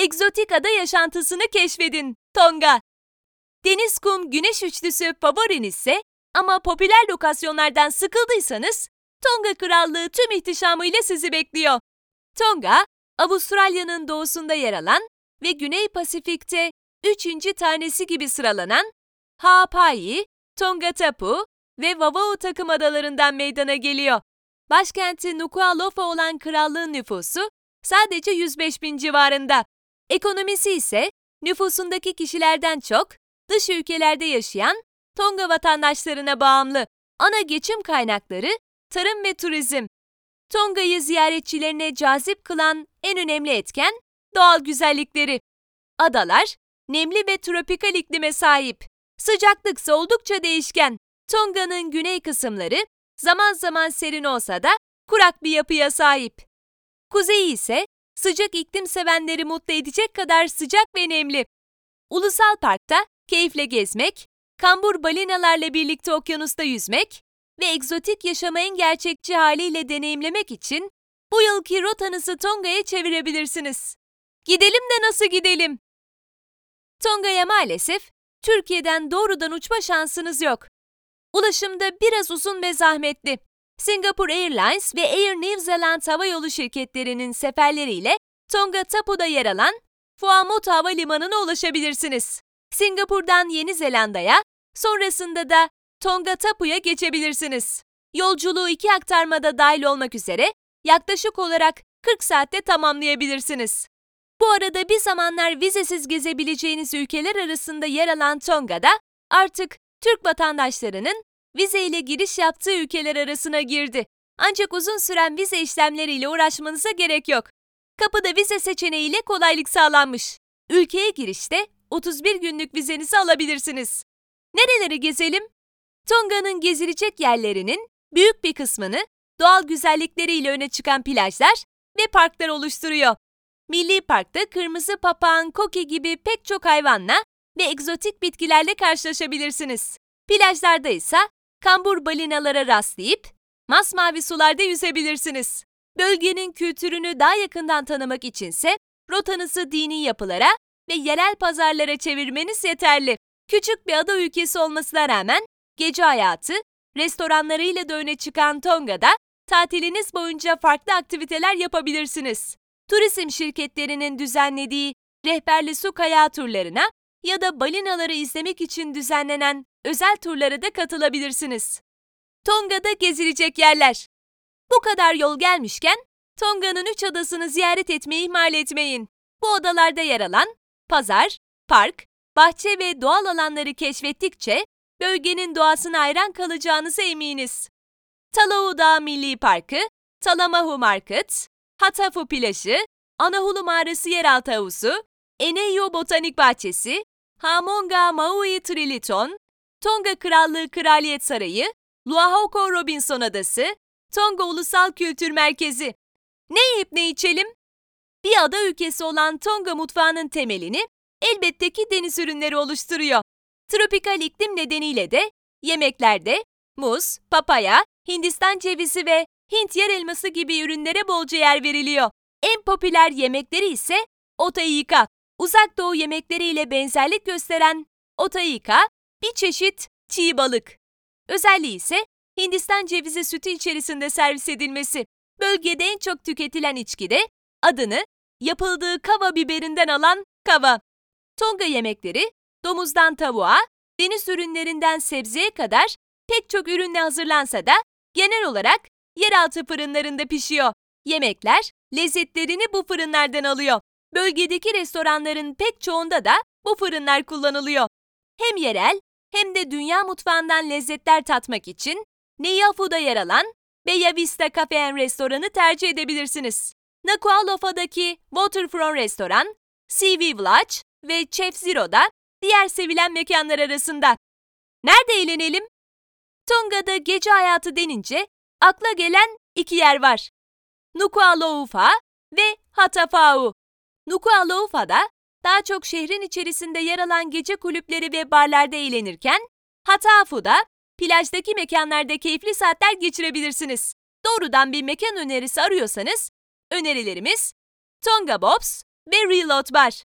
Egzotik ada yaşantısını keşfedin. Tonga. Deniz, kum, güneş üçlüsü favorinizse ama popüler lokasyonlardan sıkıldıysanız Tonga Krallığı tüm ihtişamıyla sizi bekliyor. Tonga, Avustralya'nın doğusunda yer alan ve Güney Pasifik'te üçüncü tanesi gibi sıralanan Ha'apai, Tongatapu ve Vava'u takım adalarından meydana geliyor. Başkenti Nuku'alofa olan krallığın nüfusu sadece 105 bin civarında. Ekonomisi ise nüfusundaki kişilerden çok dış ülkelerde yaşayan Tonga vatandaşlarına bağımlı. Ana geçim kaynakları tarım ve turizm. Tonga'yı ziyaretçilerine cazip kılan en önemli etken doğal güzellikleri. Adalar nemli ve tropikal iklime sahip. Sıcaklıksa oldukça değişken. Tonga'nın güney kısımları zaman zaman serin olsa da kurak bir yapıya sahip. Kuzeyi ise sıcak iklim sevenleri mutlu edecek kadar sıcak ve nemli. Ulusal parkta keyifle gezmek, kambur balinalarla birlikte okyanusta yüzmek ve egzotik yaşamı gerçekçi haliyle deneyimlemek için bu yılki rotanızı Tonga'ya çevirebilirsiniz. Gidelim de nasıl gidelim? Tonga'ya maalesef Türkiye'den doğrudan uçma şansınız yok. Ulaşımda biraz uzun ve zahmetli. Singapore Airlines ve Air New Zealand hava yolu şirketlerinin seferleriyle Tonga Tapu'da yer alan Fuamoto Havalimanı'na ulaşabilirsiniz. Singapur'dan Yeni Zelanda'ya, sonrasında da Tonga Tapu'ya geçebilirsiniz. Yolculuğu iki aktarmada dahil olmak üzere yaklaşık olarak 40 saatte tamamlayabilirsiniz. Bu arada bir zamanlar vizesiz gezebileceğiniz ülkeler arasında yer alan Tonga'da artık Türk vatandaşlarının vize ile giriş yaptığı ülkeler arasına girdi. Ancak uzun süren vize işlemleriyle uğraşmanıza gerek yok. Kapıda vize seçeneğiyle kolaylık sağlanmış. Ülkeye girişte 31 günlük vizenizi alabilirsiniz. Nereleri gezelim? Tonga'nın gezilecek yerlerinin büyük bir kısmını doğal güzellikleriyle öne çıkan plajlar ve parklar oluşturuyor. Milli Park'ta kırmızı papağan, koki gibi pek çok hayvanla ve egzotik bitkilerle karşılaşabilirsiniz. Plajlarda ise kambur balinalara rastlayıp masmavi sularda yüzebilirsiniz. Bölgenin kültürünü daha yakından tanımak içinse rotanızı dini yapılara ve yerel pazarlara çevirmeniz yeterli. Küçük bir ada ülkesi olmasına rağmen gece hayatı, restoranlarıyla da öne çıkan Tonga'da tatiliniz boyunca farklı aktiviteler yapabilirsiniz. Turizm şirketlerinin düzenlediği rehberli su kayağı turlarına ya da balinaları izlemek için düzenlenen özel turlara da katılabilirsiniz. Tonga'da gezilecek yerler. Bu kadar yol gelmişken Tonga'nın üç adasını ziyaret etmeyi ihmal etmeyin. Bu odalarda yer alan pazar, park, bahçe ve doğal alanları keşfettikçe bölgenin doğasına hayran kalacağınıza eminiz. Talau Dağı Milli Parkı, Talamahu Market, Hatafu Plajı, Anahulu Mağarası Yeraltı Havuzu, Eneyo Botanik Bahçesi, Hamonga Maui Triliton, Tonga Krallığı Kraliyet Sarayı, Luahoko Robinson Adası, Tonga Ulusal Kültür Merkezi. Ne yiyip ne içelim? Bir ada ülkesi olan Tonga mutfağının temelini elbette ki deniz ürünleri oluşturuyor. Tropikal iklim nedeniyle de yemeklerde muz, papaya, Hindistan cevizi ve Hint yer elması gibi ürünlere bolca yer veriliyor. En popüler yemekleri ise otayika. Uzak Doğu yemekleriyle benzerlik gösteren otayika bir çeşit çiğ balık. Özelliği ise Hindistan cevizi sütü içerisinde servis edilmesi. Bölgede en çok tüketilen içki de adını yapıldığı kava biberinden alan kava. Tonga yemekleri domuzdan tavuğa, deniz ürünlerinden sebzeye kadar pek çok ürünle hazırlansa da genel olarak yeraltı fırınlarında pişiyor. Yemekler lezzetlerini bu fırınlardan alıyor. Bölgedeki restoranların pek çoğunda da bu fırınlar kullanılıyor. Hem yerel hem de dünya mutfağından lezzetler tatmak için Niyafu'da yer alan Bella Vista Cafe and Restoran'ı tercih edebilirsiniz. Nuku'alofa'daki Waterfront Restoran, CV Village ve Chef Zero'da diğer sevilen mekanlar arasında. Nerede eğlenelim? Tonga'da gece hayatı denince akla gelen iki yer var. Nuku'alofa ve Hatafau. Nuku'alofa'da daha çok şehrin içerisinde yer alan gece kulüpleri ve barlarda eğlenirken, Hatafu'da plajdaki mekanlarda keyifli saatler geçirebilirsiniz. Doğrudan bir mekan önerisi arıyorsanız, önerilerimiz Tonga Bobs ve Reload var.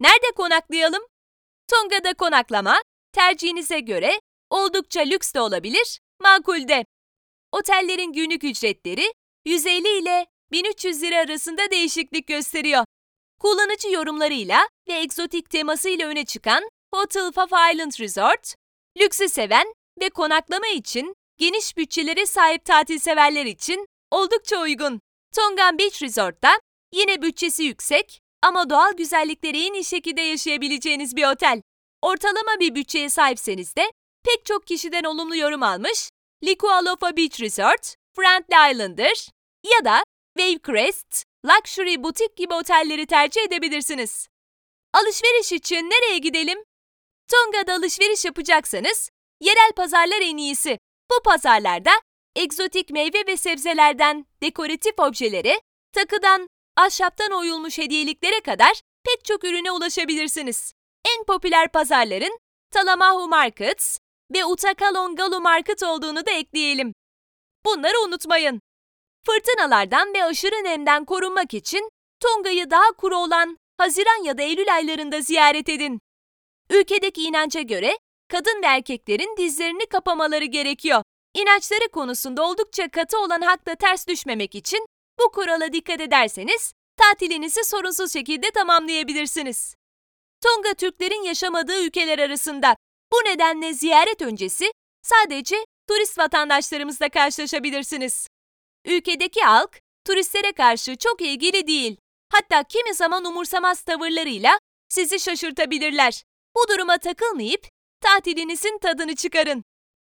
Nerede konaklayalım? Tonga'da konaklama, tercihinize göre oldukça lüks de olabilir, makul de. Otellerin günlük ücretleri 150 ile 1300 lira arasında değişiklik gösteriyor. Kullanıcı yorumlarıyla ve egzotik temasıyla öne çıkan Hotel Fafa Island Resort, lüksü seven ve konaklama için geniş bütçelere sahip tatil severler için oldukça uygun. Tongan Beach Resort'ta yine bütçesi yüksek ama doğal güzellikleri en iyi şekilde yaşayabileceğiniz bir otel. Ortalama bir bütçeye sahipseniz de pek çok kişiden olumlu yorum almış Likualofa Beach Resort, Friendly Islander ya da Wavecrest, Luxury Boutique gibi otelleri tercih edebilirsiniz. Alışveriş için nereye gidelim? Tonga'da alışveriş yapacaksanız yerel pazarlar en iyisi. Bu pazarlarda egzotik meyve ve sebzelerden dekoratif objelere, takıdan, ahşaptan oyulmuş hediyeliklere kadar pek çok ürüne ulaşabilirsiniz. En popüler pazarların Talamahu Markets ve Utakalongalu Market olduğunu da ekleyelim. Bunları unutmayın. Fırtınalardan ve aşırı nemden korunmak için Tonga'yı daha kuru olan Haziran ya da Eylül aylarında ziyaret edin. Ülkedeki inanca göre kadın ve erkeklerin dizlerini kapamaları gerekiyor. İnançları konusunda oldukça katı olan hakla ters düşmemek için bu kurala dikkat ederseniz tatilinizi sorunsuz şekilde tamamlayabilirsiniz. Tonga Türklerin yaşamadığı ülkeler arasında. Bu nedenle ziyaret öncesi sadece turist vatandaşlarımızla karşılaşabilirsiniz. Ülkedeki halk turistlere karşı çok ilgili değil. Hatta kimi zaman umursamaz tavırlarıyla sizi şaşırtabilirler. Bu duruma takılmayıp tatilinizin tadını çıkarın.